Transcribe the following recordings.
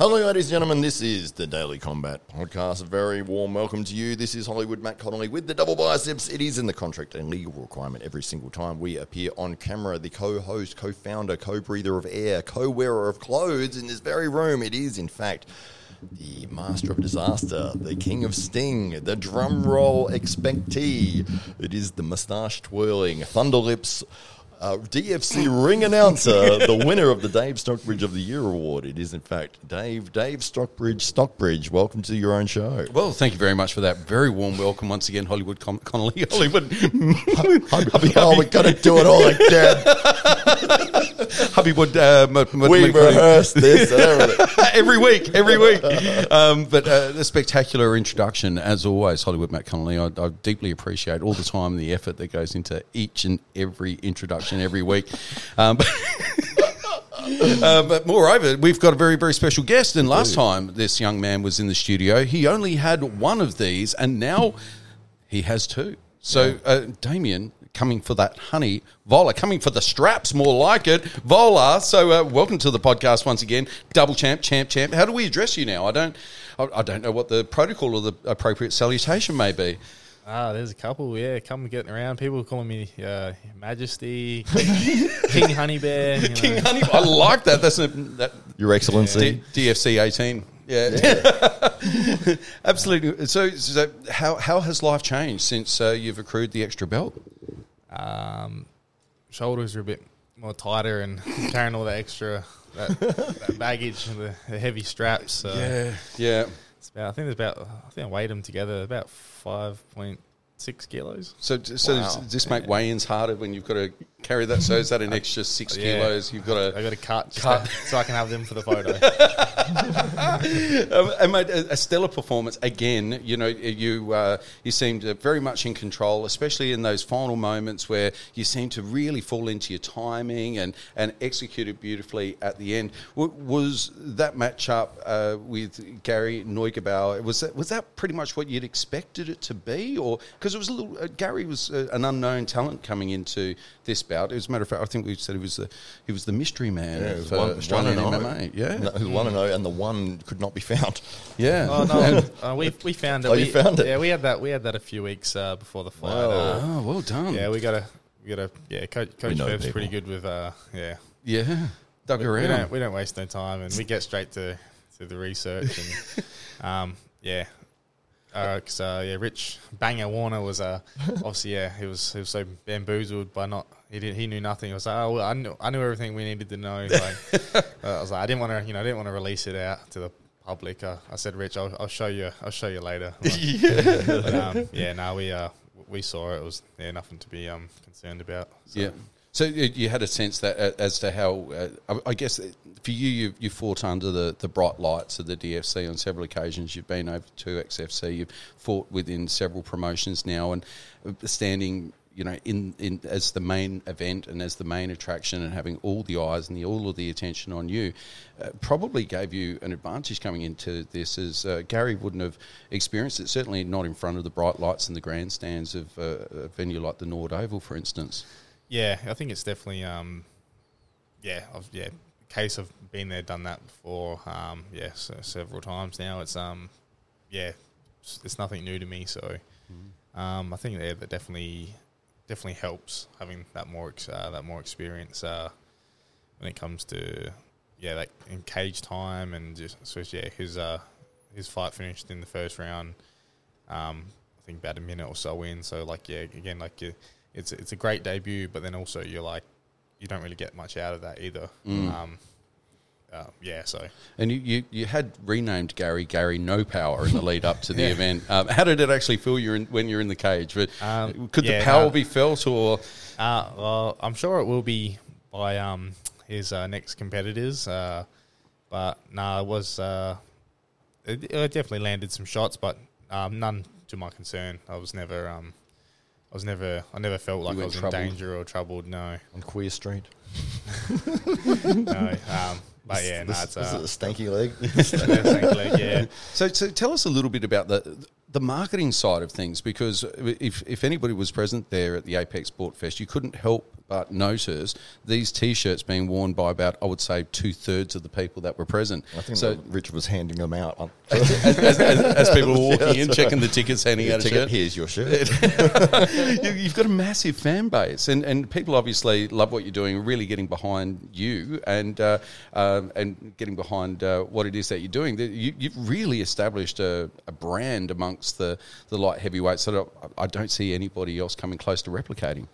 Hello, ladies and gentlemen. This is the Daily Combat Podcast. A very warm welcome to you. This is Hollywood Matt Connolly with the double biceps. It is in the contract and legal requirement every single time we appear on camera. The co host, co founder, co breather of air, co wearer of clothes in this very room. It is, in fact, the master of disaster, the king of sting, the drum roll expectee. It is the mustache twirling, thunder lips uh, DFC ring announcer, the winner of the Dave Stockbridge of the Year award. It is, in fact, Dave, Dave Stockbridge, Stockbridge. Welcome to your own show. Well, thank you very much for that very warm welcome once again, Hollywood Con- Connolly. Hollywood. hubby, oh, we got to do it all again. Hollywood. Uh, m- m- we m- rehearsed this every week, every week. Um, but uh, a spectacular introduction, as always, Hollywood Matt Connolly. I, I deeply appreciate all the time and the effort that goes into each and every introduction every week. Um, but, uh, but moreover, we've got a very, very special guest. And last time this young man was in the studio, he only had one of these, and now he has two. So, uh, Damian, coming for that honey, Volar, coming for the straps, more like it, Volar. So, uh, welcome to the podcast once again, double champ, champ, champ. How do we address you now? I don't, I, I don't know what the protocol or the appropriate salutation may be. Ah, there's a couple. Yeah, come getting around. People calling me uh, Majesty, King, King Honey Bear. you know. King Honey, I like that. That's a that Your Excellency. D- DFC eighteen. Yeah, absolutely. So, so, how how has life changed since uh, you've accrued the extra belt? Um, shoulders are a bit more tighter and carrying all the extra that, that baggage and the, the heavy straps. So yeah, yeah. it's about, I think there's about. I think I weighed them together about five point six kilos. So, so Wow. does this make weigh-ins harder when you've got to carry that? So is that an extra six Yeah. kilos? You've got I got to cut, Cut. so I can have them for the photo. Um, and mate, a, a stellar performance again. You know, you uh, you seemed very much in control, especially in those final moments where you seemed to really fall into your timing and and execute it beautifully at the end. W- was that matchup uh, with Gary Neugebauer? Was that was that pretty much what you'd expected it to be, or because it was a little uh, Gary was uh, an unknown talent coming into this bout. As a matter of fact, I think we said he was the he was the mystery man Yeah, it of was one, Australian one and MMA. Yeah, No, it was one and oh, and the one could not be found. yeah. Oh no, uh, we we found it. Oh, you we, found it? Yeah, we had that. We had that a few weeks uh, before the fight. Wow. Uh, Oh, well done. yeah, we gotta we gotta yeah. Coach, Coach Ferb's pretty good with uh yeah. Yeah, dug We, around. we don't we don't waste no time and we get straight to to the research and um yeah. Because uh, yeah, Rich Banger Warner was uh, obviously yeah he was he was so bamboozled by not he did he knew nothing. I was like oh well, I knew I knew everything we needed to know. Like uh, I was like I didn't want to you know I didn't want to release it out to the public. Uh, I said Rich I'll, I'll show you I'll show you later. Like, but, um, yeah, no, we uh, we saw it. It was yeah, nothing to be um, concerned about. So. Yeah. So you had a sense that uh, as to how uh, I- guess uh, for you you you fought under the, the bright lights of the DFC on several occasions. You've been over to XFC. You've fought within several promotions now, and uh, standing you know in, in as the main event and as the main attraction, and having all the eyes and the, all of the attention on you, uh, probably gave you an advantage coming into this. As uh, Gary wouldn't have experienced it, certainly not in front of the bright lights and the grandstands of a venue like the Norwood Oval, for instance. Yeah, I think it's definitely um, yeah, I've, yeah, case of been there, done that before. Um, yeah, so several times now. It's um, yeah, it's, it's nothing new to me. So, um, I think yeah, that definitely definitely helps having that more ex- uh, that more experience uh, when it comes to yeah, like in cage time and just so yeah, his uh, his fight finished in the first round. Um, I think about a minute or so in. So like yeah, again like you, it's it's a great debut, but then also you're like you don't really get much out of that either. Um, uh, yeah, so And you, you, you had renamed Gary Gary No Power in the lead up to the event. Um, how did it actually feel you're in, when you're in the cage? But Um, could the power no. be felt, or Uh, well, I'm sure it will be by um, his uh, next competitors. Uh, but no, it was. Uh, it, it definitely landed some shots, but um, none to my concern. I was never. I was never. I never felt like I was troubled? in danger or troubled. No, on Queer Street. no. Um, but yeah, no, this, it's this uh, is a stanky leg. thank leg, yeah. So, so tell us a little bit about the the marketing side of things, because if if anybody was present there at the Apex Sport Fest, you couldn't help but notice these T-shirts being worn by about, I would say, two thirds of the people that were present. I think so. Rich was handing them out. as, as, as, as people were walking in, checking the tickets, handing out a Ticket, shirt. here's your shirt. you, you've got a massive fan base, and, and people obviously love what you're doing, really getting behind you and uh, um and getting behind uh, what it is that you're doing. You, you've really established a, a brand amongst the, the light heavyweights that I, I don't see anybody else coming close to replicating.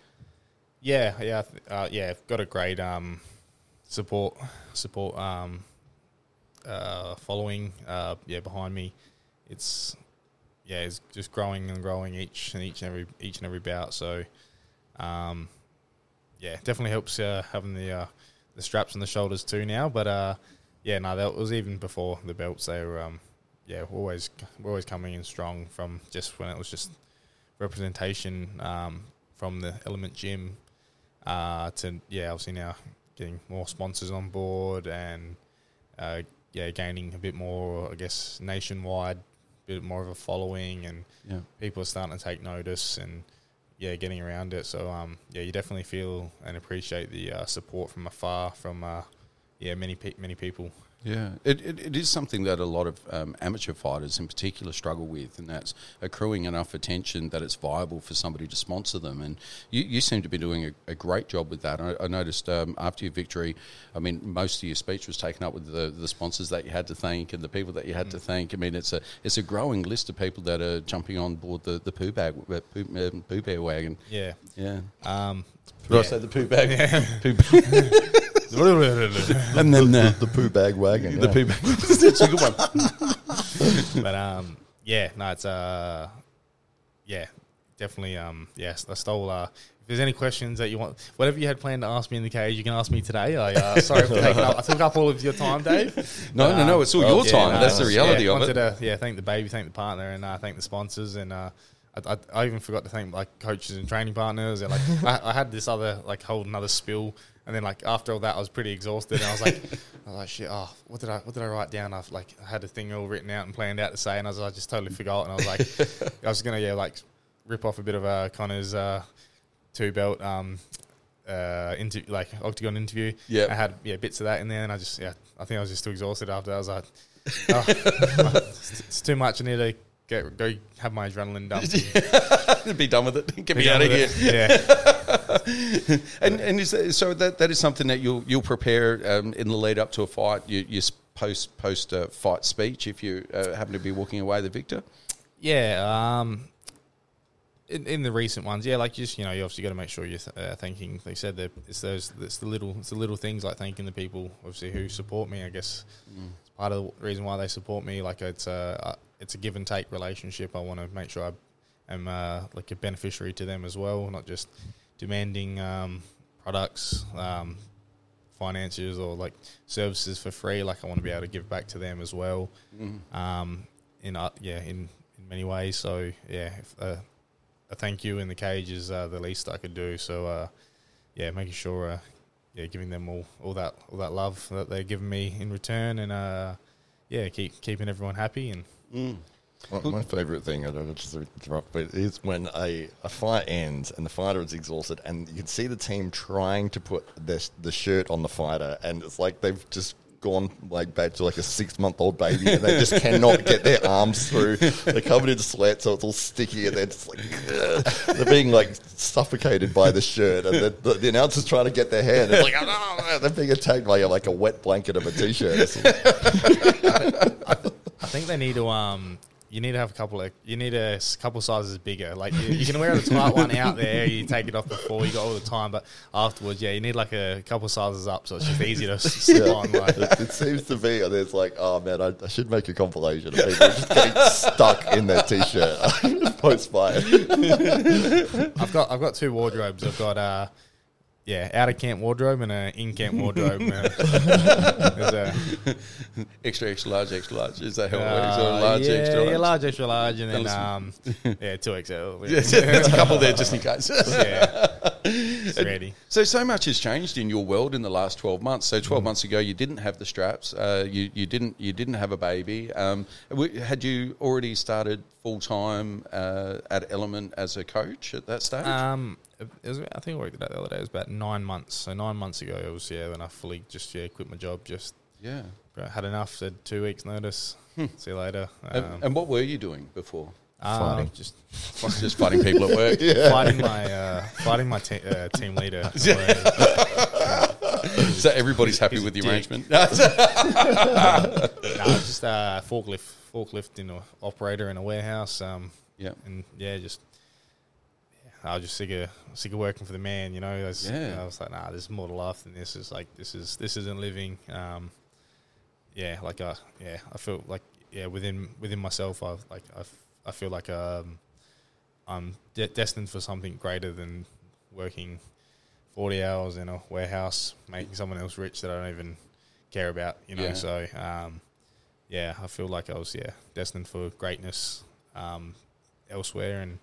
Yeah, yeah, uh, yeah. I've got a great um, support support um, uh, following. Uh, yeah, behind me, it's yeah, it's just growing and growing each and each and every each and every bout. So, um, yeah, definitely helps uh, having the uh, the straps on the shoulders too now. But uh, yeah, no, that was even before the belts. They were um, yeah, always always coming in strong from just when it was just representation um, from the Element Gym uh, to yeah, obviously now getting more sponsors on board and uh, yeah, gaining a bit more, I guess, nationwide, bit more of a following, and Yeah. people are starting to take notice and yeah, getting around it. So um, yeah, you definitely feel and appreciate the uh, support from afar from uh, yeah many pe- many people. Yeah, it, it, it is something that a lot of um, amateur fighters in particular struggle with, and that's accruing enough attention that it's viable for somebody to sponsor them. And you, you seem to be doing a, a great job with that. I, I noticed um, after your victory, I mean, most of your speech was taken up with the, the sponsors that you had to thank and the people that you had to thank. I mean, it's a it's a growing list of people that are jumping on board the the poo bag uh, poo, um, poo bear wagon. Yeah. Yeah. Um, Did I Yeah. say the poo bag? Poo bag. and then uh, the poo bag wagon. the yeah. poo bag. it's a good one. but um, yeah, no, it's uh, yeah, definitely um, yes, I stole. Uh, if there's any questions that you want, whatever you had planned to ask me in the cage, you can ask me today. I uh, sorry for taking up. I took up all of your time, Dave. No, But, no, no, it's all well, your yeah, time. no, That's the reality yeah, of wanted it. To, yeah, thank the baby, thank the partner, and uh, thank the sponsors, and uh, I, I, I even forgot to thank like coaches and training partners, and like I, I had this other like whole another spill, and then like after all that, I was pretty exhausted, and I was like, I was like, shit, oh, what did I, what did I write down? I've like I had a thing all written out and planned out to say, and I was, I just totally forgot, and I was like, I was gonna yeah like rip off a bit of uh, Conor's uh, two belt um uh into like octagon interview. Yep. I had yeah bits of that in there, and I just yeah I think I was just too exhausted after. that. I was like, oh, it's, it's too much. I need to get, go have my adrenaline dump. Be done with it. Get me out of here. it. Yeah, And and is that, so that that is something that you'll you'll prepare um, in the lead up to a fight. You, you post post uh, fight speech if you uh, happen to be walking away the victor. yeah. Um, in, in the recent ones, yeah, like just you know, you obviously got to make sure you're th- uh, thanking. Like said, it's those, it's the little, it's the little things like thanking the people, obviously who support me. I guess it's part of the reason why they support me. Like it's uh, it's a give and take relationship. I want to make sure I am uh, like a beneficiary to them as well, not just demanding um, products, um, finances, or like services for free. Like I want to be able to give back to them as well. Um, in uh, yeah, in in many ways. So yeah, if, uh, a thank you in the cage is uh, the least I could do. So uh, yeah, making sure uh, yeah, giving them all, all that all that love that they're giving me in return, and uh, yeah, keep keeping everyone happy and mm. Well, my favourite thing, I don't know, just to interrupt, but is when a, a fight ends and the fighter is exhausted, and you can see the team trying to put this, the shirt on the fighter, and it's like they've just gone like back to like a six month old baby, and they just cannot get their arms through. They're covered in sweat, so it's all sticky, and they're just like they're being like suffocated by the shirt, and the, the, the announcer's trying to get their hand. It's like oh, no, they're being attacked by like a wet blanket of a t-shirt. I think they need to um. You need to have a couple of. You need a couple sizes bigger. Like you, you can wear the tight one out there. You take it off before you got all the time, but afterwards, yeah, you need like a couple sizes up, so it's just easy to slip on. Like, it, it seems to be, and it's like, oh man, I, I should make a compilation of people just getting stuck in their t-shirt post fight. I've got I've got two wardrobes. I've got uh yeah, out of camp wardrobe and a in camp wardrobe. Uh, a, Extra extra large extra large. Is that how it uh, works? Or large yeah, extra large. yeah, large extra large, and then um, yeah, two XL. Yes, There's a couple there just in case. yeah, It's ready. So so much has changed in your world in the last twelve months. So twelve months ago, you didn't have the straps. Uh, you you didn't you didn't have a baby. Um, had you already started full time uh, at Element as a coach at that stage? Um, it was, I think I worked it out the other day. It was about nine months. So nine months ago, it was yeah. When I fully just yeah quit my job. Just yeah. had enough. Said two weeks notice. See you later. And, Um, and what were you doing before? uh, fighting. just Just fighting people at work. fighting my uh, fighting my te- uh, team leader. So everybody's happy with the dick. arrangement. no, just uh, forklift forklift in a operator in a warehouse. Um, yeah. and yeah, just yeah, I was just sick of sick of working for the man. You know, I was, Yeah. I was like, nah, there's more to life than this. It's like this is this isn't living. Um, yeah, like I yeah, I feel like yeah within within myself, I like I, I feel like um, I'm de- destined for something greater than working forty hours in a warehouse making someone else rich that I don't even care about. You know, Yeah. so um, yeah, I feel like I was yeah destined for greatness um, elsewhere, and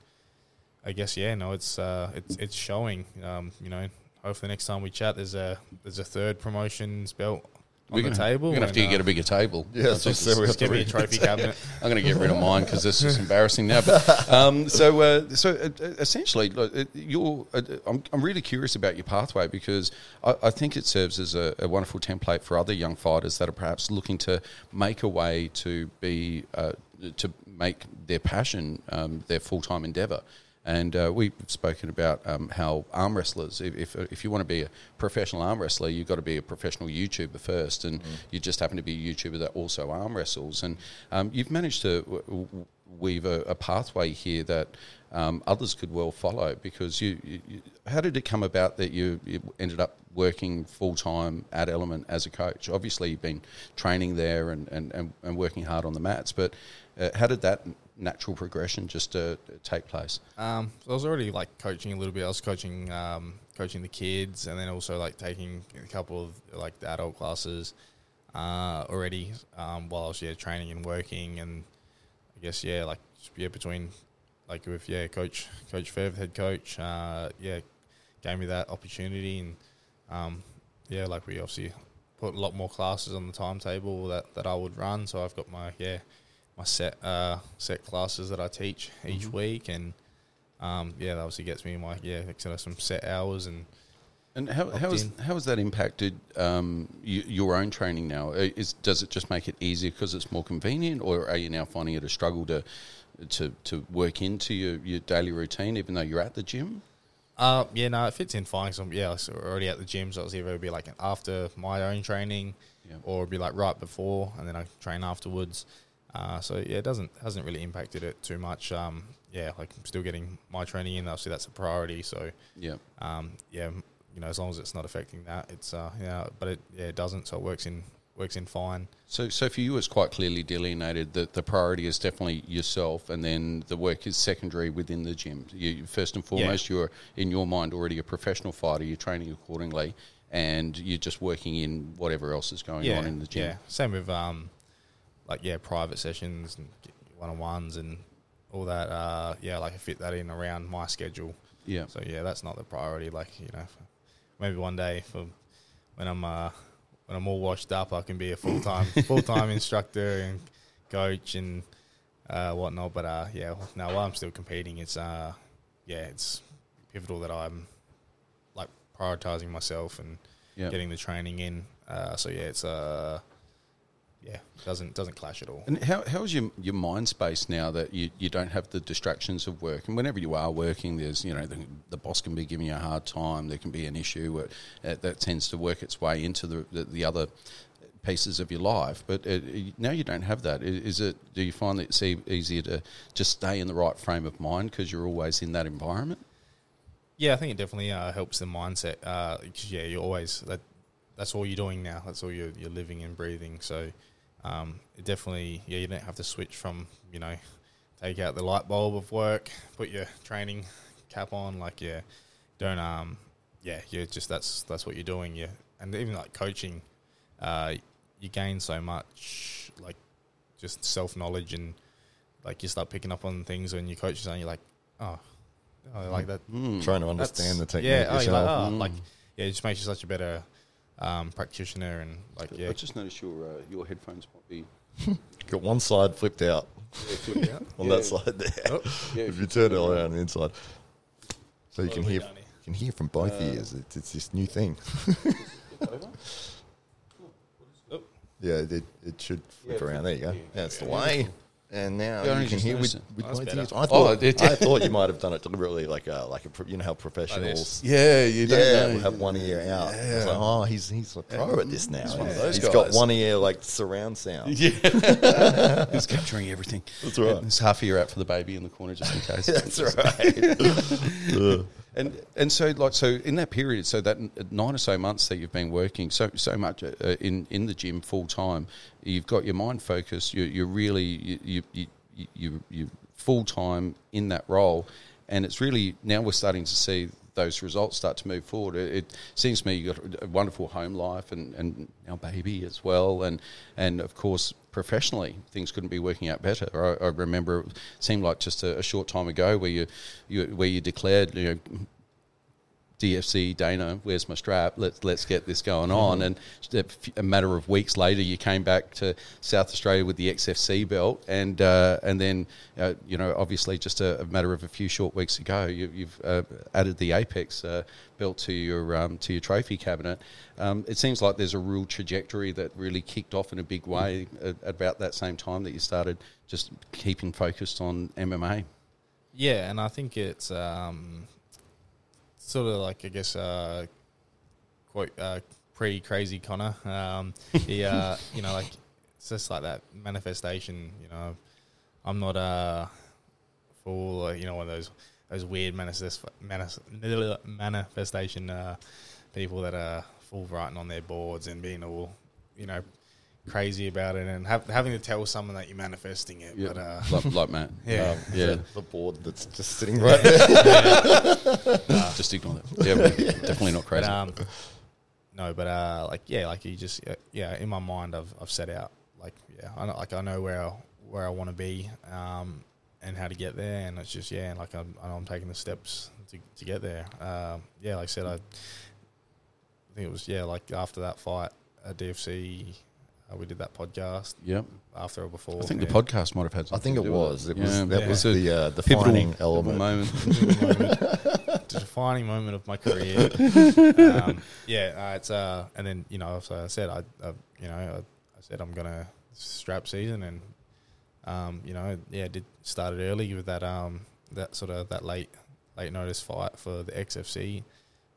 I guess yeah, no, it's uh, it's it's showing. Um, you know, hopefully next time we chat, there's a there's a third promotions belt on We're the gonna, table. We're gonna have and, to get uh, a bigger table. Yeah, I'll so just- so we have just to give me a read- trophy cabinet. I'm going to get rid of mine because this is embarrassing now. But, um, so, uh, so uh, essentially, look, uh, you're. Uh, I'm, I'm really curious about your pathway because I, I think it serves as a, a wonderful template for other young fighters that are perhaps looking to make a way to be uh, to make their passion um, their full time endeavour. And uh, we've spoken about um, how arm wrestlers, if, if, if you want to be a professional arm wrestler, you've got to be a professional YouTuber first, and you just happen to be a YouTuber that also arm wrestles. And um, you've managed to w- weave a, a pathway here that um, others could well follow. Because you, you, you, how did it come about that you, you ended up working full time at Element as a coach? Obviously, you've been training there and, and, and, and working hard on the mats, but uh, how did that natural progression just to take place? Um, so I was already like coaching a little bit. I was coaching, um, coaching the kids, and then also like taking a couple of like the adult classes uh, already um, while I was yeah training and working, and I guess yeah like yeah between like with yeah coach Coach Fev head coach uh, yeah gave me that opportunity, and um, yeah like we obviously put a lot more classes on the timetable that, that I would run. So I've got my yeah my set uh, set classes that I teach each week, and um, yeah, that obviously gets me my yeah like, sort of some set hours and And how how is how has that impacted um, you, your own training now? Is does it just make it easier because it's more convenient, or are you now finding it a struggle to to to work into your, your daily routine, even though you're at the gym? Uh, yeah, no, it fits in fine. So yeah, I was already at the gym, so it was either be like after my own training, Yeah. or it'd be like right before, and then I train afterwards. Uh, so yeah, it doesn't hasn't really impacted it too much. Um, yeah, like I'm still getting my training in. Obviously, that's a priority. So Yeah, um, yeah, you know, as long as it's not affecting that, it's uh, yeah, but it yeah, it doesn't. So it works in works in fine. So, so for you, it's quite clearly delineated that the priority is definitely yourself, and then the work is secondary within the gym. You, first and foremost, you're in your mind already a professional fighter. You're training accordingly, and you're just working in whatever else is going on in the gym. Yeah, same with um, like yeah, private sessions and one on ones and all that. Uh, yeah, like I fit that in around my schedule. Yeah. So yeah, that's not the priority. Like you know, maybe one day for when I'm uh, when I'm all washed up, I can be a full time full time instructor and coach and uh, whatnot. But uh, yeah, now while I'm still competing, it's uh, yeah, it's pivotal that I'm like prioritizing myself and Yeah. getting the training in. Uh, so yeah, it's uh, yeah, doesn't doesn't clash at all. And how how's your your mind space now that you, you don't have the distractions of work? And whenever you are working, there's you know the, the boss can be giving you a hard time. There can be an issue where, uh, that tends to work its way into the the, the other pieces of your life. But uh, now you don't have that. Is it? Do you find that it's easier to just stay in the right frame of mind because you're always in that environment? Yeah, I think it definitely uh, helps the mindset. Uh, 'cause, yeah, you're always that. That's all you're doing now. That's all you're you're living and breathing. So um, it definitely yeah, you don't have to switch from you know take out the light bulb of work, put your training cap on. Like yeah, don't um yeah, you just that's that's what you're doing. Yeah, and even like coaching, uh, you gain so much like just self knowledge and like you start picking up on things when you coach is and you're like oh oh, like that. Trying to understand the technique Yeah, oh, like, yourself. oh, like yeah, it just makes you such a better um, practitioner and like yeah. I just noticed your uh, your headphones might be Got one side flipped out on Yeah. that side there. Oh. Yeah, if you turn it around the inside, so you can hear done you can hear from both Uh, ears. It's, it's this new thing. Oh. Yeah, it, it should flip Yeah, around. There you go. yeah. That's the way. And now Yeah, I you can just hear with, noticed it. with oh, That's both better. ears. I Oh, thought, it- I thought oh, you might have done it deliberately, like a, like a pro- you know how professionals. Yeah, you don't Yeah, know. will have one ear out. I was like, oh, he's he's a pro at this now. He's one of those He's got guys. one ear like surround sound. Yeah, he's capturing everything. That's right. There's half a ear out for the baby in the corner just in case. That's right. And and so like so in that period, so that nine or so months that you've been working so so much uh, in in the gym full time, you've got your mind focused. You you're really you you you you full time in that role, and it's really now we're starting to see those results start to move forward. It, it seems to me you've got a wonderful home life and and now baby as well, and and of course professionally things couldn't be working out better. I, I remember it seemed like just a, a short time ago where you, you where you declared you know DFC Dana, where's my strap? Let's let's get this going on. And a f- a matter of weeks later, you came back to South Australia with the XFC belt, and uh, and then uh, you know obviously just a, a matter of a few short weeks ago, you, you've uh, added the Apex uh, belt to your um, to your trophy cabinet. Um, it seems like there's a real trajectory that really kicked off in a big way at about that same time that you started just keeping focused on MMA. Yeah, and I think it's um, sort of like I guess uh, quite uh, pre crazy Conor. Um, he, uh, you know, like it's just like that manifestation. You know, I'm not a fool. Uh, you know, one of those those weird manifest, manis, manifestation uh, people that are full writing on their boards and being all you know crazy about it and have, having to tell someone that you're manifesting it. Yeah, But uh, like, like Matt. Yeah. Um, Yeah. the, the board that's just sitting right there. Just ignore that. Yeah, we're definitely not crazy. But, um, no, but uh, like yeah, like you just uh, yeah, in my mind, I've I've set out like yeah, I know, like I know where I, where I want to be, um, and how to get there, and it's just yeah, like I'm I know I'm taking the steps to to get there. Um, yeah, like I said, I, I think it was yeah, like after that fight at DFC, uh, we did that podcast Yep. after or before. I think yeah. the podcast might have had I something think to it do with was. It was Yeah. that Yeah. was the uh, pivotal, defining pivotal element. moment. the defining moment of my career. um, yeah, uh, it's uh, and then you know, so I said I, uh, you know, I, I said I'm gonna strap season, and um, you know, yeah, did started early with that um, that sort of that late late notice fight for the XFC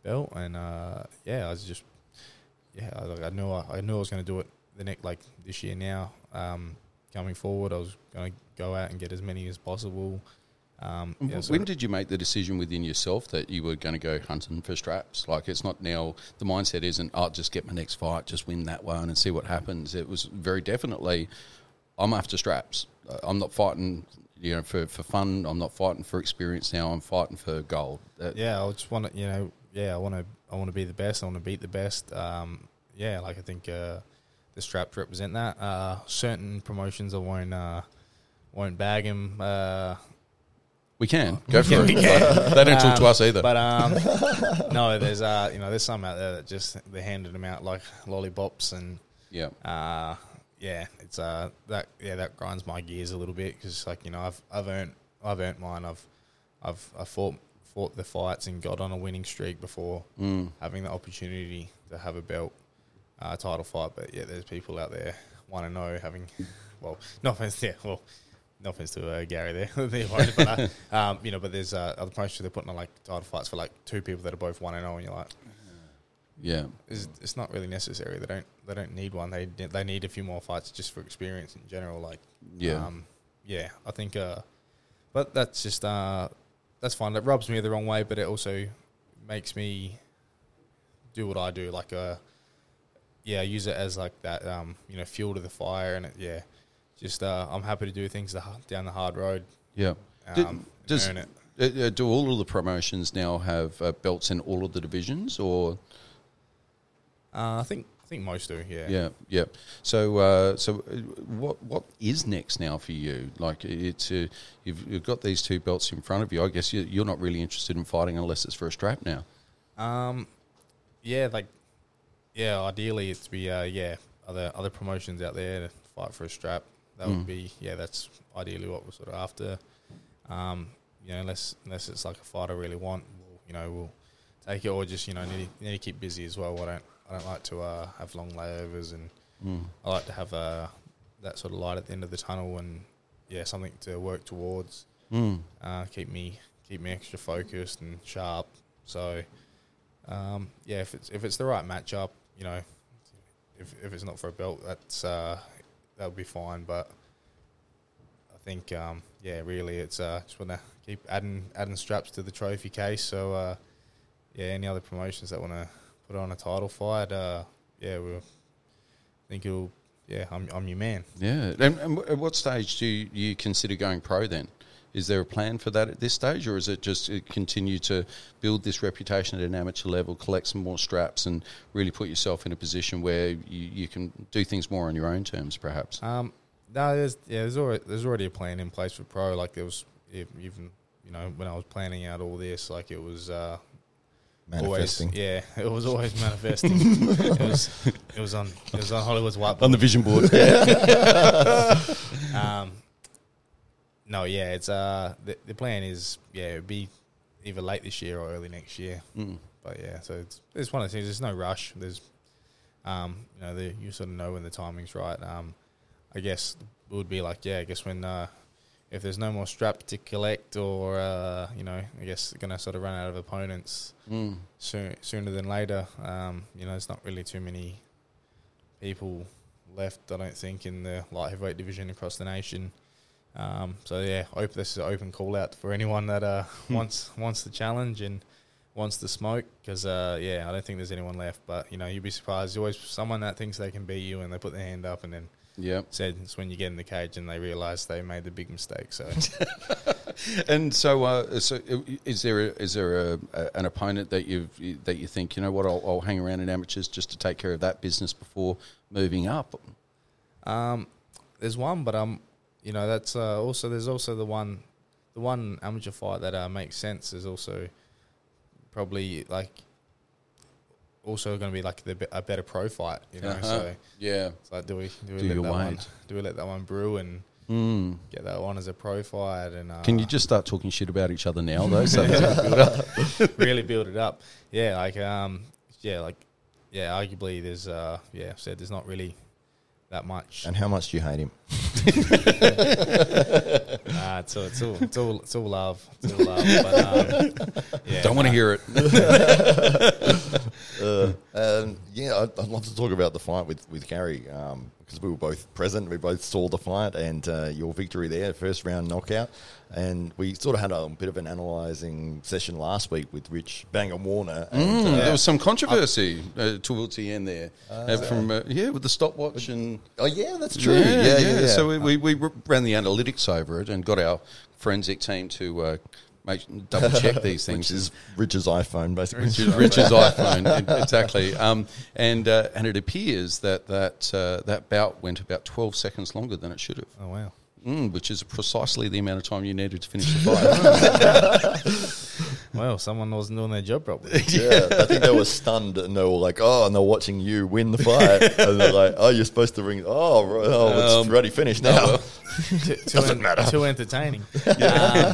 belt, and uh, yeah, I was just yeah, I, like, I knew I, I knew I was gonna do it the next like this year now. Um, coming forward, I was gonna go out and get as many as possible. Um, yeah, so- when did you make the decision within yourself that you were going to go hunting for straps? Like it's not now. The mindset isn't, "I'll just get my next fight, just win that one, and see what happens." It was very definitely, "I'm after straps. I'm not fighting, you know, for, for fun. I'm not fighting for experience now. I'm fighting for gold." Yeah, I just want to, you know, yeah, I want to, I want to be the best. I want to beat the best. Um, yeah, like I think uh, the straps represent that. Uh, certain promotions I won't, uh, won't bag him. Uh, we can go for it. can. they don't talk to Um, us either. but um, no, there's, uh, you know, there's some out there that just they handed them out like lollipops and. yeah, uh, yeah, it's uh that yeah that grinds my gears a little bit because like you know I've I've earned I've earned mine. I've I've I fought fought the fights and got on a winning streak before Mm. having the opportunity to have a belt uh, title fight. But yeah, there's people out there want to know having well, no offense, yeah, well. No offense to uh, Gary there, They're worried, but uh, um, you know, but there's uh, other promotions they're putting on like title fights for like two people that are both one and zero, and you're like, yeah. it's, it's not really necessary. They don't they don't need one. They they need a few more fights just for experience in general. Like Yeah. um, yeah. I think, uh, but that's just uh, that's fine. That rubs me the wrong way, but it also makes me do what I do. Like uh, yeah, I use it as like that um, you know fuel to the fire, and it, yeah, just uh, I'm happy to do things the, down the hard road. Yeah. Um, Did- does- it. Uh, uh, do all of the promotions now have uh, belts in all of the divisions, or Uh, I think I think most do. Yeah. Yeah, yeah. So, uh, so what what is next now for you? Like, it's uh, you've, you've got these two belts in front of you. I guess you, you're not really interested in fighting unless it's for a strap now. Um, yeah, like, yeah. Ideally, it's be uh, yeah, other other promotions out there to fight for a strap. That Mm. would be yeah. That's ideally what we're sort of after. Um, you know, unless unless it's like a fight I really want, we'll, you know, we'll take it or just you know need, need to keep busy as well. I don't I don't like to uh, have long layovers and Mm. I like to have uh, that sort of light at the end of the tunnel and yeah, something to work towards. Mm. uh, keep me keep me extra focused and sharp. So um, yeah, if it's if it's the right matchup, you know, if if it's not for a belt, that's uh, that would be fine. But I think um, yeah, really, it's uh, just want to keep adding adding straps to the trophy case. So uh, yeah, any other promotions that want to put on a title fight, uh, yeah, we'll think it'll. Yeah, I'm I'm your man. Yeah. And, and at what stage do you consider going pro then? Is there a plan for that at this stage, or is it just uh, continue to build this reputation at an amateur level, collect some more straps, and really put yourself in a position where you, you can do things more on your own terms, perhaps? Um, no, there's yeah, there's already there's already a plan in place for pro. Like there was even you know when I was planning out all this, like it was uh, Manifesting. always yeah, it was always manifesting. it was it was on it was on Hollywood's whiteboard. On the vision board. um, no, yeah, it's uh the, the plan is yeah it'd be either late this year or early next year. Mm. But yeah, so it's it's one of the things. There's no rush. There's um you know the, you sort of know when the timing's right. Um, I guess it would be like yeah, I guess when uh if there's no more strap to collect or uh you know I guess gonna sort of run out of opponents Mm. soon, sooner than later. Um, you know, there's not really too many people left, I don't think, in the light heavyweight division across the nation. Um, so yeah, open, this is an open call out for anyone that uh, wants wants the challenge and wants the smoke. Because uh, yeah, I don't think there's anyone left. But you know, you'd be surprised. There's always someone that thinks they can beat you and they put their hand up and then Yeah. said it's when you get in the cage and they realise they made the big mistake. So And so, uh, so is there a, is there a, a, an opponent that you that you think you know what I'll, I'll hang around in amateurs just to take care of that business before moving up? Um, there's one, but um, you know, that's uh, also there's also the one, the one amateur fight that uh, makes sense is also probably like also going to be like the, a better pro fight, you know. Uh-huh. So Yeah. it's like, do we do we Do let your that one do we let that one brew and Mm. get that one as a pro fight and uh, Can you just start talking shit about each other now, though? So that's build up? really build it up? Yeah, like um, yeah, like yeah, arguably there's uh, yeah, said there's not really that much. And how much do you hate him? Nah, it's all, it's all, it's all, it's all love. It's all love. But, um, yeah, Don't want to hear it. Uh, um, yeah, I'd, I'd love to talk about the fight with with Gary because we were both present. We both saw the fight and uh, your victory there, first round knockout. And we sort of had a bit of an analysing session last week with Rich Banger Warner. And, Mm, uh, There was some controversy uh, towards the end there, uh, from uh, yeah, with the stopwatch and oh yeah, that's true. Yeah, Yeah, yeah. yeah, So we, we, we ran the analytics over it and got our forensic team to uh, make double check these things. which is Rich's iPhone, basically. Rich's, Rich's iPhone, exactly. Um, and uh, and it appears that that uh, that bout went about twelve seconds longer than it should have, Oh wow. mm, which is precisely the amount of time you needed to finish the fight. Well, someone wasn't doing their job properly. yeah, I think they were stunned and they were like, "Oh," and they're watching you win the fight, and they're like, "Oh, you're supposed to ring." Oh, right, oh, it's Um, already finished now. too, too Doesn't matter. Too entertaining. Uh,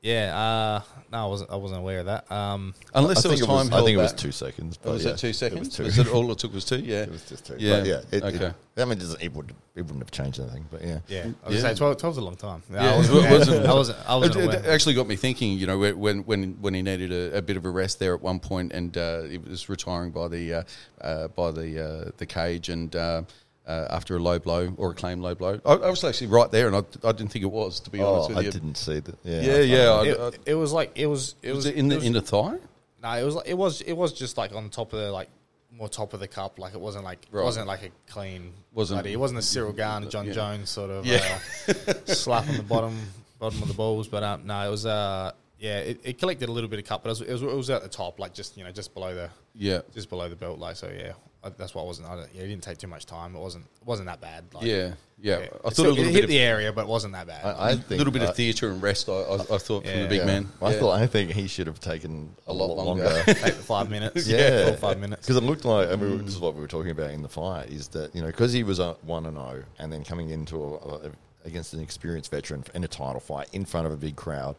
yeah. Uh, no, I wasn't. I wasn't aware of that. Um, Unless I there was think, time it was, I held think it was back. two seconds. But was yeah, it two seconds? It was two. Was it all it took was two? Yeah. It was just two. Yeah. But yeah. It, Okay. It, I mean, it, doesn't, it, would, it wouldn't have changed anything, but yeah. yeah. I was Yeah. gonna say 12, 12's a long time. Yeah, I wasn't. it aware. wasn't- I wasn't. I wasn't It, it aware. actually got me thinking. You know, when when when he needed a, a bit of a rest there at one point, and uh, he was retiring by the uh, uh, by the uh, the cage, and uh, uh, after a low blow or a claim low blow, I, I was actually right there, and I, I didn't think it was to be honest Oh, with I you. I didn't see that. Yeah. Yeah, yeah. I, it, I, it was like it was. It was was it in the it was, in the thigh? No, it was like it was. It was just like on top of the like more top of the cup. Like it wasn't like Right. it wasn't like a clean. Wasn't- bloody- it wasn't a Ciryl Gane, Jon Yeah. Jones sort of Yeah. uh, slap on the bottom bottom of the balls. But um, no, it was uh yeah, it, it collected a little bit of cup, but it was, it was it was at the top, like just you know just below the Yeah. just below the belt, like so yeah. I, that's why I wasn't. I don't, yeah, it didn't take too much time. It wasn't it wasn't that bad. Like, Yeah, yeah. yeah. I It thought a little it bit hit of the area, but it wasn't that bad. I, I a think a little bit uh, of theatre and rest. I, I, I thought from the big yeah. man. I thought I think he should have taken a, A lot lot, longer. longer. Take five minutes. Yeah, four five minutes. Because it looked like, I mean, this is what we were talking about in the fight, is that you know because he was a one and zero, and then coming into a, a, against an experienced veteran in a title fight in front of a big crowd,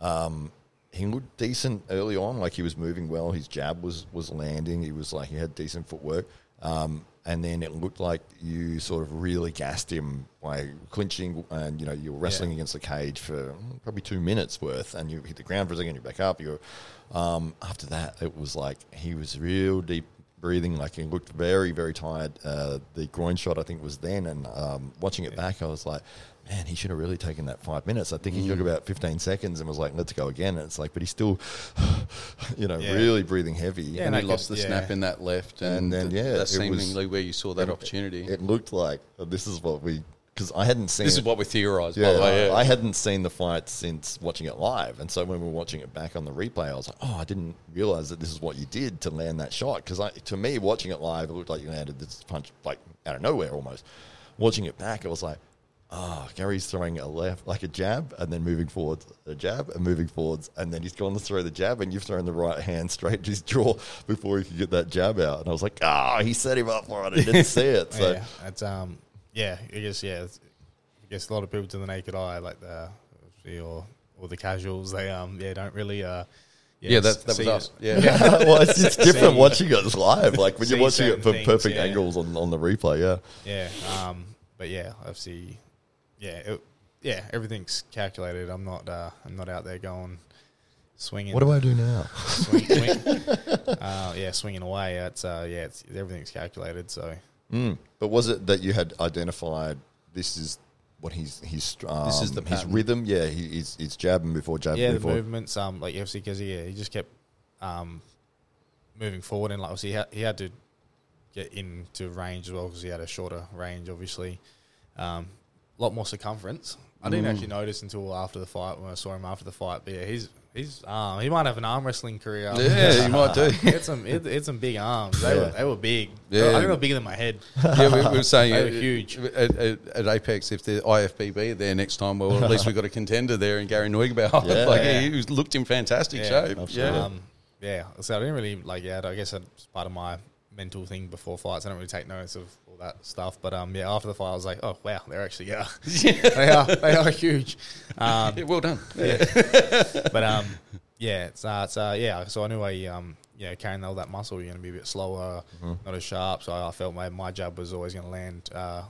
um, he looked decent early on. Like he was moving well, his jab was was landing. He was like he had decent footwork. Um, and then it looked like you sort of really gassed him by clinching, and you know you were wrestling Yeah. against the cage for mm, probably two minutes worth, and you hit the ground for a second, you back up. You, um, after that, it was like he was real deep breathing, like he looked very, very tired. Uh, the groin shot, I think, was then, and um, watching it back, I was like, man, he should have really taken that five minutes. I think he took Mm. about fifteen seconds and was like, let's go again. And it's like, but he's still, you know, Yeah. really breathing heavy. Yeah, and and he I lost could- the yeah. snap in that left, and, And then, th- yeah, it that's was- seemingly where you saw that opportunity. It looked like oh, this is what we because I hadn't seen. this it- is what we theorised, Yeah, by the way. Yeah. I hadn't seen the fight since watching it live, and so when we were watching it back on the replay, I was like, "Oh, I didn't realize that this is what you did to land that shot." Because to me, watching it live, it looked like you landed this punch like out of nowhere almost. Watching it back, it was like, "Oh, Gary's throwing a left like a jab, and then moving forwards, a jab, and moving forwards, and then he's gone to throw the jab, and you've thrown the right hand straight to his jaw before he could get that jab out." And I was like, "Ah, he set him up for it. I didn't see it." So yeah, it's um, yeah, I guess yeah, I guess a lot of people to the naked eye, like the or or the casuals, they um, yeah, don't really uh, yeah, that, that was us. it. Yeah. well, it's, it's different See- watching it live. Like when you're watching it from things, perfect yeah. angles on, on the replay. Yeah. Yeah, um, but yeah, obviously, yeah, it, yeah, everything's calculated. I'm not, uh, I'm not out there going swinging. What do I do now? swing, swing. uh, yeah, swinging away. It's uh, yeah, it's everything's calculated. So Mm. But was it that you had identified this is what he's his um, This is the his rhythm? Yeah, he, he's, he's jabbing before jabbing yeah, the before. movements, um, like obviously because yeah, he just kept um, moving forward, and like obviously he had, he had to get into range as well because he had a shorter range, obviously, um, a lot more circumference. I didn't Mm. actually notice until after the fight when I saw him after the fight. But yeah, he's he's um, he might have an arm wrestling career. Yeah, he might do. It's some it, it's some big arms. They Yeah. were they were big. Yeah. I think they were bigger than my head. yeah, we, we were saying They were uh, huge. At, at, at Apex. If the IFBB are there next time, well, at least we've got a contender there in Gary Neugebauer. Yeah. like Yeah. he, he looked in fantastic Yeah, shape. absolutely. Yeah, Um, yeah. So I didn't really like. Yeah, I guess it's part of my mental thing before fights. I don't really take notice of all that stuff. But um, yeah, after the fight, I was like, oh wow, they're actually yeah, they are they are huge. Um, Yeah, well done. but um, yeah, it's uh, it's uh, yeah. So I knew I um, yeah, carrying all that muscle, you're going to be a bit slower, not as sharp. So I felt my my jab was always going to land uh,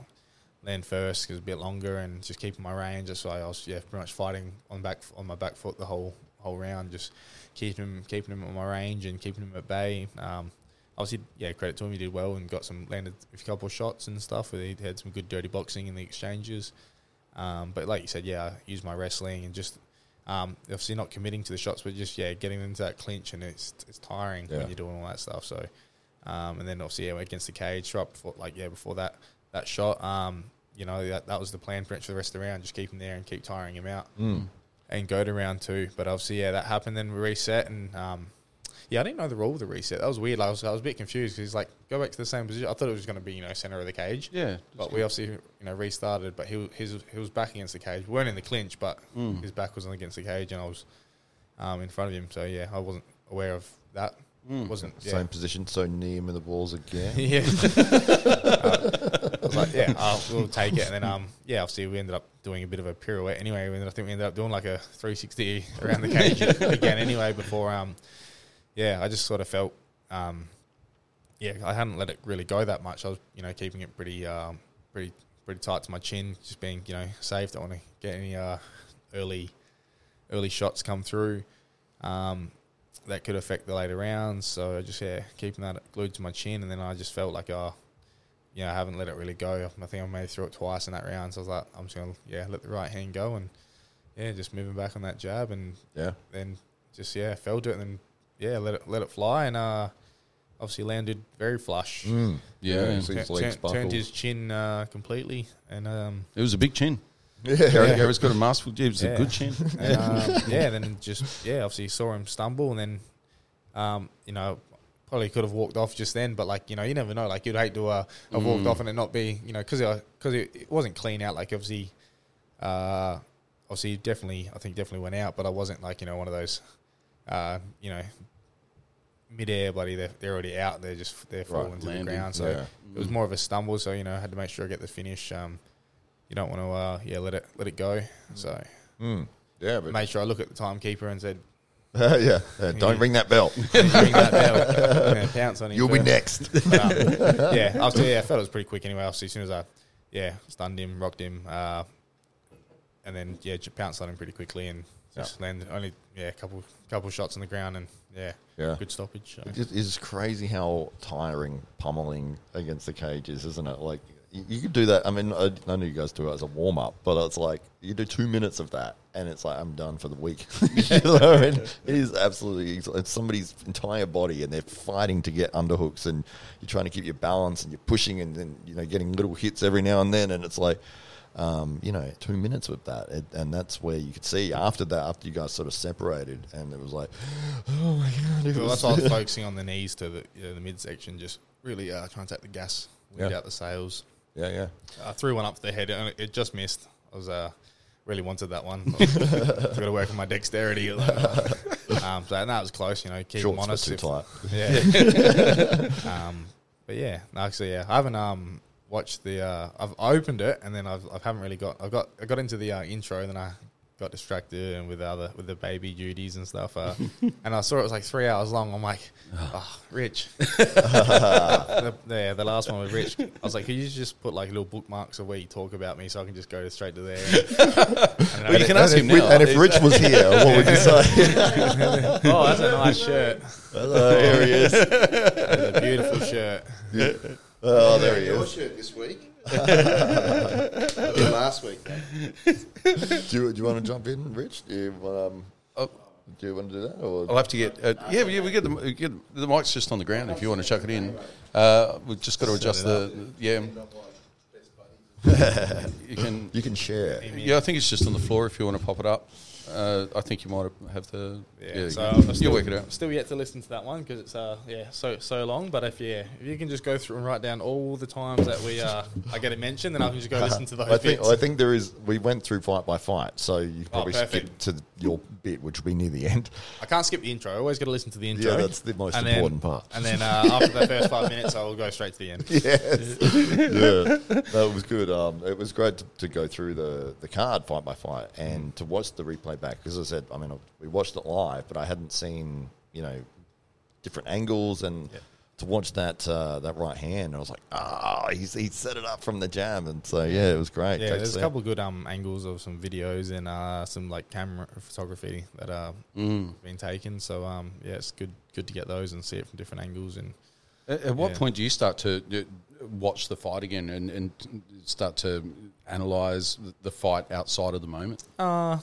land first because it's a bit longer and just keeping my range. So I was yeah, pretty much fighting on back on my back foot the whole whole round, just keeping him keeping him at my range and keeping him at bay. Um, obviously, yeah, credit to him, he did well and got some landed a couple of shots and stuff. Where he had some good dirty boxing in the exchanges. Um, but like you said, yeah, I used my wrestling and just um, obviously not committing to the shots, but just yeah, getting into that clinch and it's it's tiring Yeah. when you're doing all that stuff. So, um, and then obviously yeah, against the cage, right before like yeah, before that that shot, um, you know that that was the plan pretty much for the rest of the round, just keep him there and keep tiring him out Mm. and go to round two. But obviously yeah, that happened. Then we reset and um, yeah, I didn't know the rule of the reset. That was weird. I was I was a bit confused because he's like go back to the same position. I thought it was going to be you know center of the cage. Yeah, But we obviously, you know, restarted. But he was- his he was back against the cage. We weren't in the clinch, but Mm. his back wasn't against the cage, and I was um, in front of him. So yeah, I wasn't aware of that. Mm. wasn't yeah. Same position, so near him in the balls again. yeah. Uh, I was like, yeah, I'll, we'll take it. And then, um, yeah, obviously we ended up doing a bit of a pirouette anyway. We ended, I think we ended up doing like a 360 around the cage again anyway before, um, yeah, I just sort of felt, um, yeah, I hadn't let it really go that much. I was, you know, keeping it pretty, um, pretty, pretty tight to my chin, just being, you know, safe. Don't want to get any, uh, early, early shots come through. Um, that could affect the later rounds. So I just yeah, keeping that glued to my chin, and then I just felt like oh, yeah, I haven't let it really go. I think I may threw it twice in that round. So I was like, I'm just gonna yeah, let the right hand go, and yeah, just moving back on that jab, and Yeah. then just yeah, fell to it, and then yeah, let it let it fly, and uh, obviously landed very flush. Mm. Yeah. so his Tur- legs buckled. turned his chin uh, completely, and um, It was a big chin. Yeah. Gary, Gary's got a masterful. It was a good chin. and, um, yeah, then just yeah, obviously saw him stumble, and then um, you know probably could have walked off just then, but like you know, you never know. Like you'd hate to uh, have Mm. walked off and it not be you know because because it, it wasn't clean out. Like obviously, uh, obviously definitely I think definitely went out, but I wasn't like you know one of those, uh, you know, mid-air buddy. They're, they're already out. They're just they're falling to landing, the ground. So yeah. it was more of a stumble. So you know, I had to make sure I get the finish. Um, you don't want to uh, yeah let it let it go. So Mm. Yeah, but made sure I look at the timekeeper and said, yeah, uh, don't ring that bell. "Ring that bell, pounce on him." You'll be next. But, um, yeah, I was, yeah, I felt it was pretty quick anyway. Obviously, as soon as I, yeah, stunned him, rocked him, uh, and then yeah, pounced on him pretty quickly and just landed only yeah, a couple couple shots on the ground and yeah, Yeah. good stoppage. So. It just is crazy how tiring pummeling against the cage is, isn't it? Like you, you could do that. I mean, I, I know you guys do it as a warm up, but it's like you do two minutes of that, and it's like I'm done for the week. you know what I mean? It is absolutely it's somebody's entire body, and they're fighting to get underhooks, and you're trying to keep your balance, and you're pushing, and then you know getting little hits every now and then, and it's like. Um, you know, two minutes with that, it, and that's where you could see after that, after you guys sort of separated, and it was like, oh my god, it Well, was that's why I was focusing on the knees to the you know, the midsection, just really uh, trying to take the gas, wind Yeah. out the sails. yeah, yeah. I threw one up to the head and it just missed. I was uh, really wanted that one. I've got to work on my dexterity. um, so that was close, you know. Keep them Shorts honest. too if- tight. Yeah. um, but yeah, actually, yeah, I haven't um watched the. Uh, I've I opened it and then I've I haven't really got. I got I got into the uh, intro and then I got distracted and with other with the baby duties and stuff. Uh, and I saw it was like three hours long. I'm like, oh, Rich. the, yeah, the last one with Rich. I was like, could you just put like little bookmarks of where you talk about me so I can just go straight to there? And, Well, you can ask and him if, now. and if Rich was here, what would you say? oh, that's a nice shirt. Hello, here he is. That's a beautiful shirt. Oh, there he Your is. shirt this week. Last week. Do you, do you want to jump in, Rich? Do you, um, Oh. do you want to do that? Or I'll have to get. Uh, yeah, yeah, we get the we get the mic's just on the ground. If you want to chuck it in, uh, we've just got to adjust the. Yeah, you can. you can share. Yeah, I think it's just on the floor. If you want to pop it up, uh, I think you might have the. Yeah, so you'll still, work it out. Still yet to listen to that one because it's uh yeah so so long. But if yeah if you can just go through and write down all the times that we uh I get it mentioned, then I can just go listen to those I think bits. I think there is. We went through fight by fight, so you probably skip to your bit, which will be near the end. I can't skip the intro. I always got to listen to the intro. Yeah, that's the most And then- important part. And then uh, after the first five minutes, I will go straight to the end. yes. yeah, that was good. Um, it was great to, to go through the, the card fight by fight and to watch the replay back. Because I said, I mean, we watched it live, but I hadn't seen you know different angles and Yeah. to watch that uh, that right hand. I was like, ah, he's he set it up from the jam, and so yeah, it was great. Yeah, Great there's a couple of good um angles of some videos and uh some like camera photography that are Mm. been taken. So um yeah, it's good good to get those and see it from different angles and At, at what Yeah. point do you start to uh, watch the fight again and, and start to analyze the fight outside of the moment? Uh,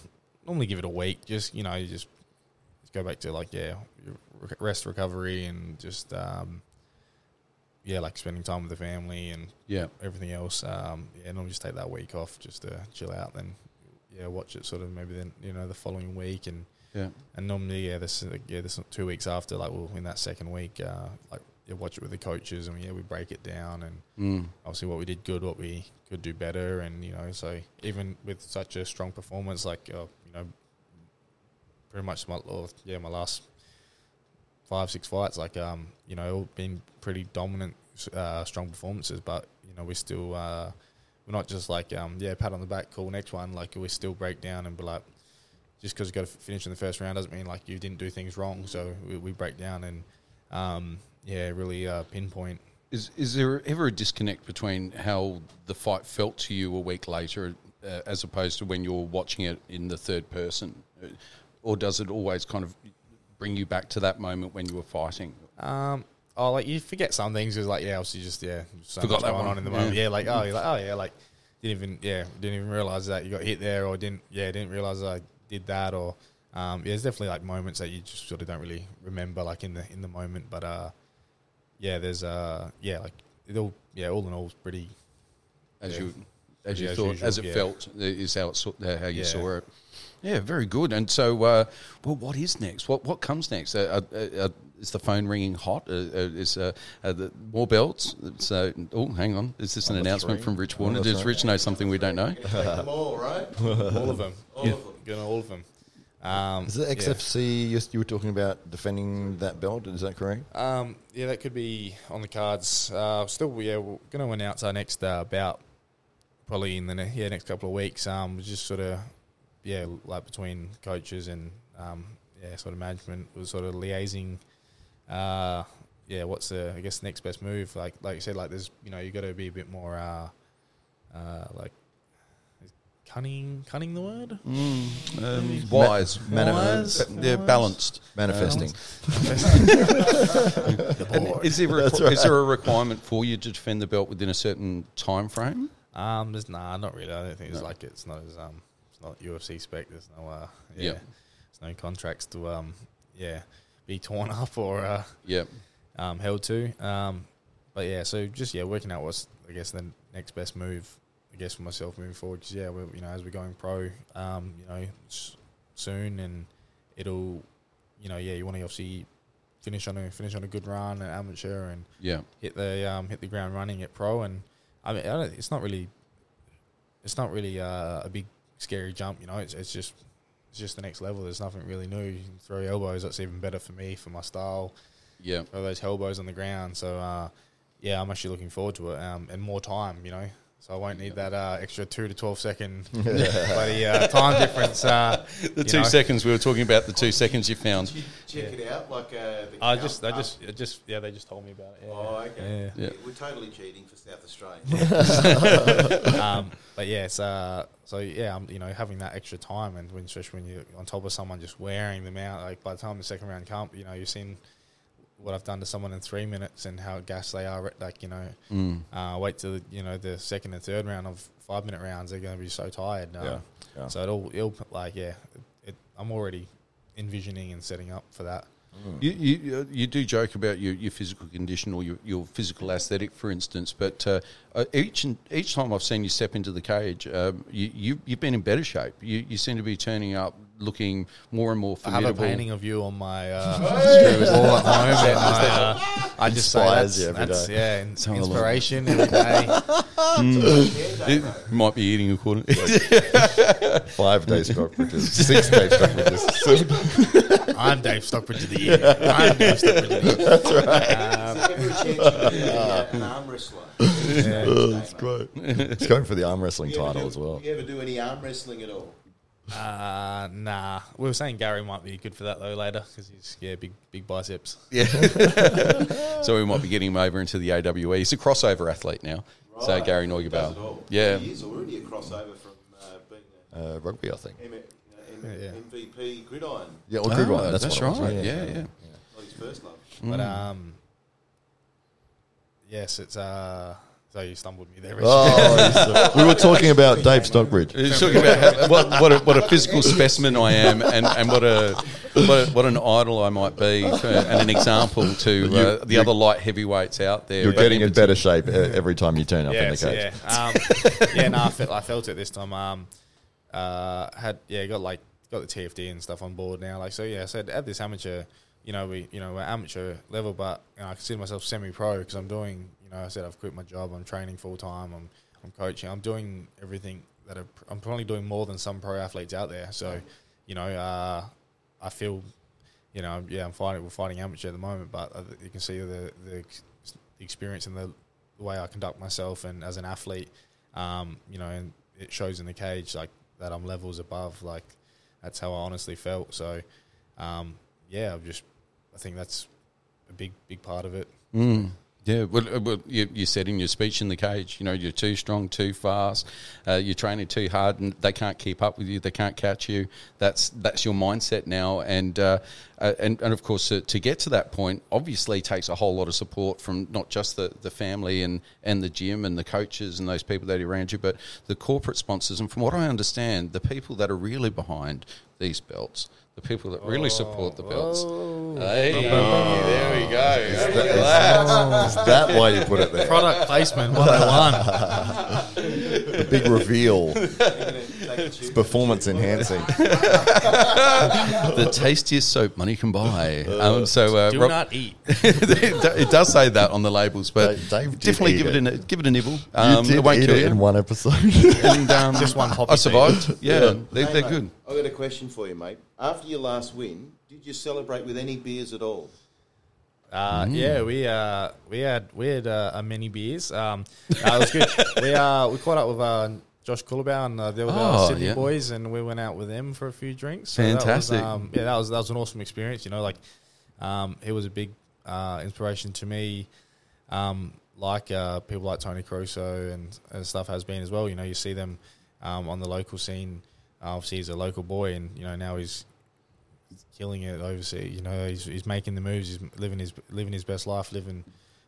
normally give it a week. Just you know, you just, just go back to like yeah, rest, recovery, and just um, yeah, like spending time with the family and Yeah. everything else. Um, yeah, normally just take that week off just to chill out. Then yeah, watch it sort of maybe then you know the following week and Yeah. and normally yeah, this yeah this two weeks after like well in that second week uh, like yeah, watch it with the coaches and yeah we break it down and Mm. obviously what we did good, what we could do better, and you know, so even with such a strong performance, like uh, you know, pretty much my yeah my last five six fights, like um you know, been pretty dominant, uh, strong performances, but you know we still uh, we're not just like um yeah pat on the back, cool next one, like we still break down and be like. Just because you got to finish in the first round doesn't mean like you didn't do things wrong. So we, we break down and um, yeah, really uh, pinpoint Is is there ever a disconnect between how the fight felt to you a week later, uh, as opposed to when you're watching it in the third person, Uh, or does it always kind of bring you back to that moment when you were fighting? Um, oh, like you forget some things. It's like yeah, obviously just yeah, so Forgot that going one. on in the Yeah. moment. Yeah. like oh, you're like oh yeah, like didn't even yeah, didn't even realize that you got hit there, or didn't yeah, didn't realize I did that, or um, yeah, there's definitely like moments that you just sort of don't really remember like in the in the moment, but uh, yeah, there's uh, yeah, like it all yeah, all in all, pretty As Yeah. you as Yeah, you as thought, usual, as it yeah. felt, is how it saw, uh, how you Yeah. saw it. Yeah, very good. And so, uh, well, what is next? What what comes next? Uh, uh, uh, is the phone ringing hot? Uh, uh, is uh, uh, the, more belts? So, oh, hang on. Is this an Number announcement three. from Rich Warner? that's Does. Rich know something we don't know? Take them all, right? all of them. All yeah. of them. Gonna all of them. Um, Is it yeah. XFC? You, you were talking about defending that belt. Is that correct? Um, yeah, that could be on the cards. Uh, still, yeah, we're going to announce our next uh, bout probably in the ne- yeah next couple of weeks. Um, we're just sort of yeah, like between coaches and um, yeah, sort of management was sort of liaising. Uh, yeah, what's the I guess next best move? Like like you said, like there's you know you got to be a bit more uh, uh, like is cunning. Cunning the word? Um, wise, mani- Wise? they're balanced. Manifesting. And is there a, That's is there a requirement for you to defend the belt within a certain time frame? Um, there's nah, not really. I don't think it's like it's not as um, it's not UFC spec. There's no uh, yeah, Yeah. there's no contracts to um, yeah, be torn up or uh, Yeah. um, held to. Um, but yeah, so just yeah, working out what's I guess the next best move. I guess for myself moving forward. Because yeah, we're, you know, as we're going pro, um, you know, s- soon, and it'll, you know, yeah, you want to obviously finish on a finish on a good run at amateur and Yeah. hit the um, hit the ground running at pro, and I mean, I don't, it's not really, it's not really uh, a big scary jump. You know, it's it's just it's just the next level. There's nothing really new. You can throw elbows. That's even better for me for my style. Yeah. Throw those elbows on the ground. So uh, yeah, I'm actually looking forward to it. Um, and more time. You know. So I won't need that uh, extra two to twelve second bloody uh, time difference. Uh, The two know. seconds we were talking about, the two seconds you found. Did you check it out? Like uh, the I just, I just, it just, yeah, they just told me about it. Yeah. Oh, okay. Yeah. Yeah. We're totally cheating for South Australia. um, but yeah, it's uh, so yeah, um, you know, having that extra time, and when, especially when you're on top of someone just wearing them out, like by the time the second round come, you know, you've seen what I've done to someone in three minutes and how gassed they are. Like you know, Mm. uh, wait till you know the second and third round of five minute rounds, they're going to be so tired. Uh, Yeah, yeah. So it'll, it'll like yeah, it, I'm already envisioning and setting up for that. You, you you do joke about your, your physical condition or your, your physical aesthetic, for instance, but uh, uh, each and each time I've seen you step into the cage, um, you, you you've been in better shape. You you seem to be turning up, looking more and more I have a painting of you on my uh, screws wall at home, and I, uh, I just say Inspires that's, you every that's day. yeah, in- Some of the- inspiration every day. You might be eating a quarter. Five Dave Stockbridges, six Dave Stockbridges. I'm Dave Stockbridge of the year. I'm Dave Stockbridge of the year. Every chance you get, you get an arm wrestler. Oh, that's great. He's going for the arm wrestling You ever title do- as well. You ever do any arm wrestling at all? Uh, nah, we were saying Gary might be good for that though later because he's yeah big big biceps. Yeah. so we might be getting him over into the AWE. He's a crossover athlete now. So Right. Gary Does it all. Neugebauer. Yeah. He is already a crossover from uh, being a Uh, rugby, I think. M- you M- Yeah. MVP gridiron. Yeah, well, good Oh, one. That's, that's what it was. right. Yeah, yeah. Not his first love. But um, yes, it's uh. So you stumbled me there. Richard. Oh, we were talking about Dave Stockbridge. He's talking about how, what, what, a, what a physical specimen I am, and, and what a what, a, what an idol I might be, for, and an example to uh, the other light heavyweights out there. You're But getting in better shape uh, every time you turn up in yeah, the so cage. yeah, um, yeah. No, I felt, I felt it this time. Um, uh, had yeah, got like got the TFD and stuff on board now. Like so, yeah. So at this amateur, you know, we you know we're amateur level, but you know, I consider myself semi-pro because I'm doing. You know, I said I've quit my job. I'm training full time. I'm I'm coaching. I'm doing everything that I'm probably doing more than some pro athletes out there. So, you know, uh, I feel, you know, yeah, I'm fighting. We're fighting amateur at the moment, but you can see the the the experience and the, the way I conduct myself and as an athlete, um, you know, and it shows in the cage like that I'm levels above. Like that's how I honestly felt. So, um, yeah, I'm just I think that's a big big part of it. Mm. Yeah, well, uh, well you, you said in your speech in the cage, you know, you're too strong, too fast, uh, you're training too hard, and they can't keep up with you. They can't catch you. That's that's your mindset now, and uh, uh, and and of course, uh, to get to that point, obviously takes a whole lot of support from not just the, the family and and the gym and the coaches and those people that are around you, but the corporate sponsors. And from what I understand, the people that are really behind these belts, the people that really support the belts. Oh. Hey, oh. there we go. Look at that. Is that why you put it there? Product placement 101. the big reveal. It's performance enhancing. the tastiest soap money can buy. Um, so uh, Do Rob- not eat. it does say that on the labels, but Dave- Dave definitely give it. it. a give it a nibble. Um, you did it won't eat kill it you. in one episode. and um, Just one poppy I survived. Yeah, Yeah. They're, Hey, they're mate, good. I've got a question for you, mate. After your last win, did you celebrate with any beers at all? Uh, Mm. Yeah, we uh, we had we had uh, a many beers. Um, uh, it was good. we uh, we caught up with uh, Josh and uh, they were Oh, the Sydney yeah. boys, and we went out with them for a few drinks. Fantastic. That was, um, yeah, that was that was an awesome experience. You know, like um, he was a big uh, inspiration to me. Um, like uh, people like Tony Crusoe and, and stuff has been as well. You know, you see them um, on the local scene. Obviously, he's a local boy, and you know now he's killing it overseas. You know, he's, he's making the moves. He's living his living his best life, living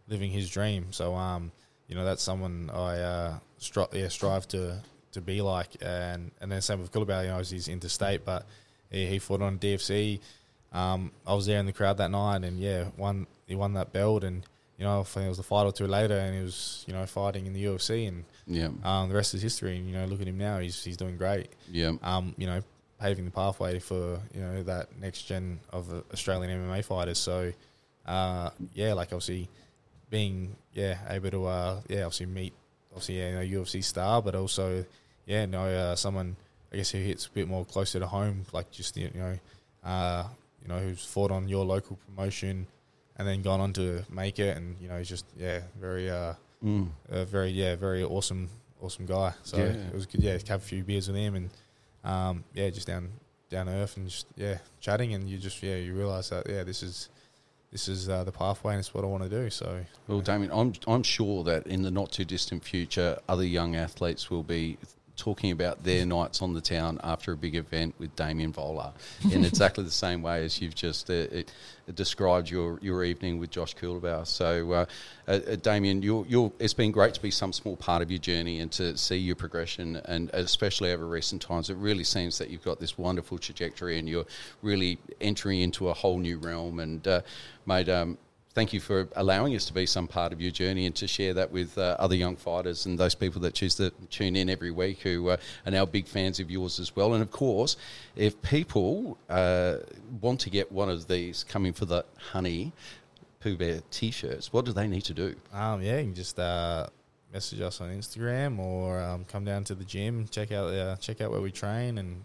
living his dream. So, um, you know, that's someone I uh, stri- yeah, strive to to be like. And and then same with Culibao. You know, he's interstate, but he, he fought on DFC. Um, I was there in the crowd that night, and yeah, won he won that belt, and you know, I think it was a fight or two later, and he was you know fighting in the UFC, and Yeah, um, the rest is history. And you know, look at him now; he's he's doing great yeah. um, you know, paving the pathway for you know that next gen of Australian MMA fighters. So, uh, yeah, like obviously being yeah able to uh, yeah obviously meet obviously yeah, you know, UFC star, but also yeah know uh, someone I guess who hits a bit more closer to home, like just you know uh, you know who's fought on your local promotion and then gone on to make it, and you know he's just yeah very uh, Mm. very yeah very awesome awesome guy. So Yeah. it was good. Yeah, to have a few beers with him and um, yeah, just down down earth and just yeah chatting and you just yeah you realize that yeah this is this is uh, the pathway and it's what I want to do. So Well, Damian, I'm I'm sure that in the not too distant future, other young athletes will be talking about their nights on the town after a big event with Damian Volar in exactly the same way as you've just uh, it, it described your, your evening with Josh Culibao. So, uh, uh, uh, Damian, you're, you're, it's been great to be some small part of your journey and to see your progression, and especially over recent times, it really seems that you've got this wonderful trajectory and you're really entering into a whole new realm. And, uh, mate, um, thank you for allowing us to be some part of your journey and to share that with uh, other young fighters and those people that choose to tune in every week who uh, are now big fans of yours as well. And of course, if people uh, want to get one of these coming for the honey Pooh Bear t-shirts, what do they need to do? um, yeah, you can just uh, message us on Instagram or um, come down to the gym, check out uh, check out where we train, and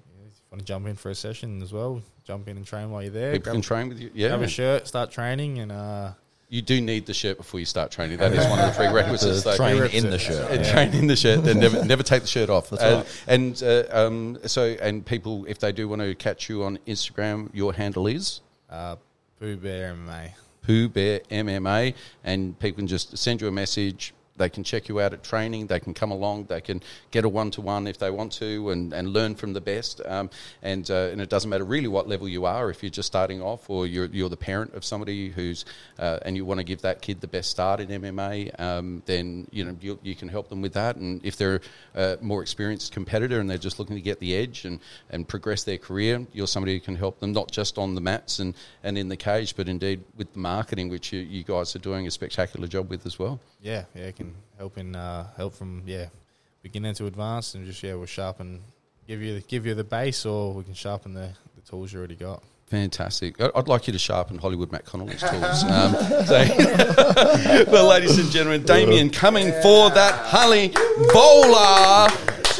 want to jump in for a session as well, jump in and train while you're there. People grab, can train with you. Yeah, grab a shirt, start training, and uh, you do need the shirt before you start training. That is one of the prerequisites. To though. train Prerequisite. in the shirt. Yeah. train in the shirt and never never take the shirt off. That's Uh, right. And uh, um, so, and people, if they do want to catch you on Instagram, your handle is uh, Pooh Bear MMA. Pooh Bear MMA, and people can just send you a message. They can check you out at training. They can come along. They can get a one to one if they want to, and, and learn from the best. Um, and uh, and it doesn't matter really what level you are. If you're just starting off, or you're you're the parent of somebody who's uh, and you want to give that kid the best start in MMA, um, then you know you, you can help them with that. And if they're a more experienced competitor and they're just looking to get the edge and, and progress their career, you're somebody who can help them not just on the mats and, and in the cage, but indeed with the marketing, which you, you guys are doing a spectacular job with as well. Yeah, yeah, it can help uh, help from yeah beginner to advanced, and just yeah we'll sharpen give you the, give you the base, or we can sharpen the, the tools you already got. Fantastic. I'd like you to sharpen Hollywood Matt Connolly's tools. Um, so, well, ladies and gentlemen, Damian coming for that Holly Bowler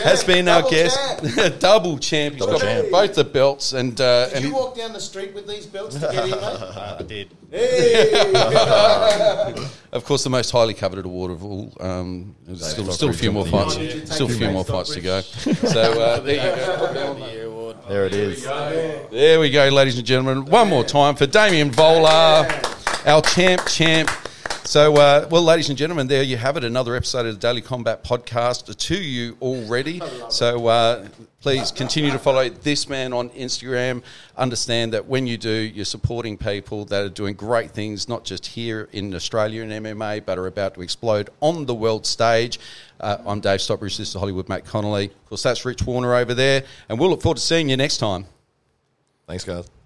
has been our guest. Double champ. He's Double got champ. both the belts. And, uh, Did and you walk down the street with these belts to get in, mate? Uh, I did. Hey! of course, the most highly coveted award of all. Um, there's still, still a few more fights. Still a few more fights to go. So uh, there you go. There it is. There we go, ladies and gentlemen. One more time for Damian Volar, our champ, champ. So, uh, well, ladies and gentlemen, there you have it. Another episode of the Daily Combat Podcast to you already. So, uh, please continue to follow this man on Instagram. Understand that when you do, you're supporting people that are doing great things, not just here in Australia in MMA, but are about to explode on the world stage. Uh, I'm Dave Stockbridge. This is Hollywood Matt Connolly. Of course, that's Rich Warner over there. And we'll look forward to seeing you next time. Thanks, guys.